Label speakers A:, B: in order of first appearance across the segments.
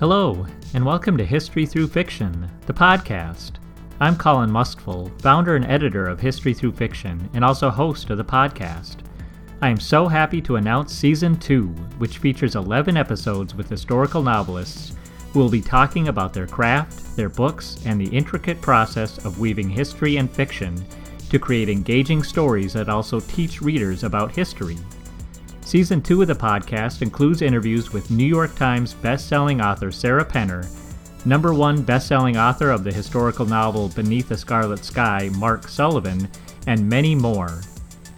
A: Hello, and welcome to History Through Fiction, the podcast. I'm Colin Mustful, founder and editor of History Through Fiction, and also host of the podcast. I am so happy to announce Season 2, which features 11 episodes with historical novelists who will be talking about their craft, their books, and the intricate process of weaving history and fiction to create engaging stories that also teach readers about history. Season 2 of the podcast includes interviews with New York Times best-selling author Sarah Penner, number one best-selling author of the historical novel Beneath the Scarlet Sky, Mark Sullivan, and many more.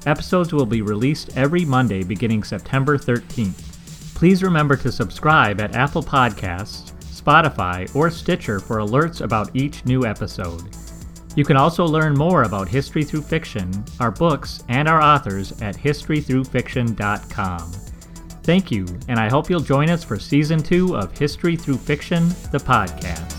A: Episodes will be released every Monday beginning September 13th. Please remember to subscribe at Apple Podcasts, Spotify, or Stitcher for alerts about each new episode. You can also learn more about History Through Fiction, our books, and our authors at historythroughfiction.com. Thank you, and I hope you'll join us for Season 2 of History Through Fiction, the podcast.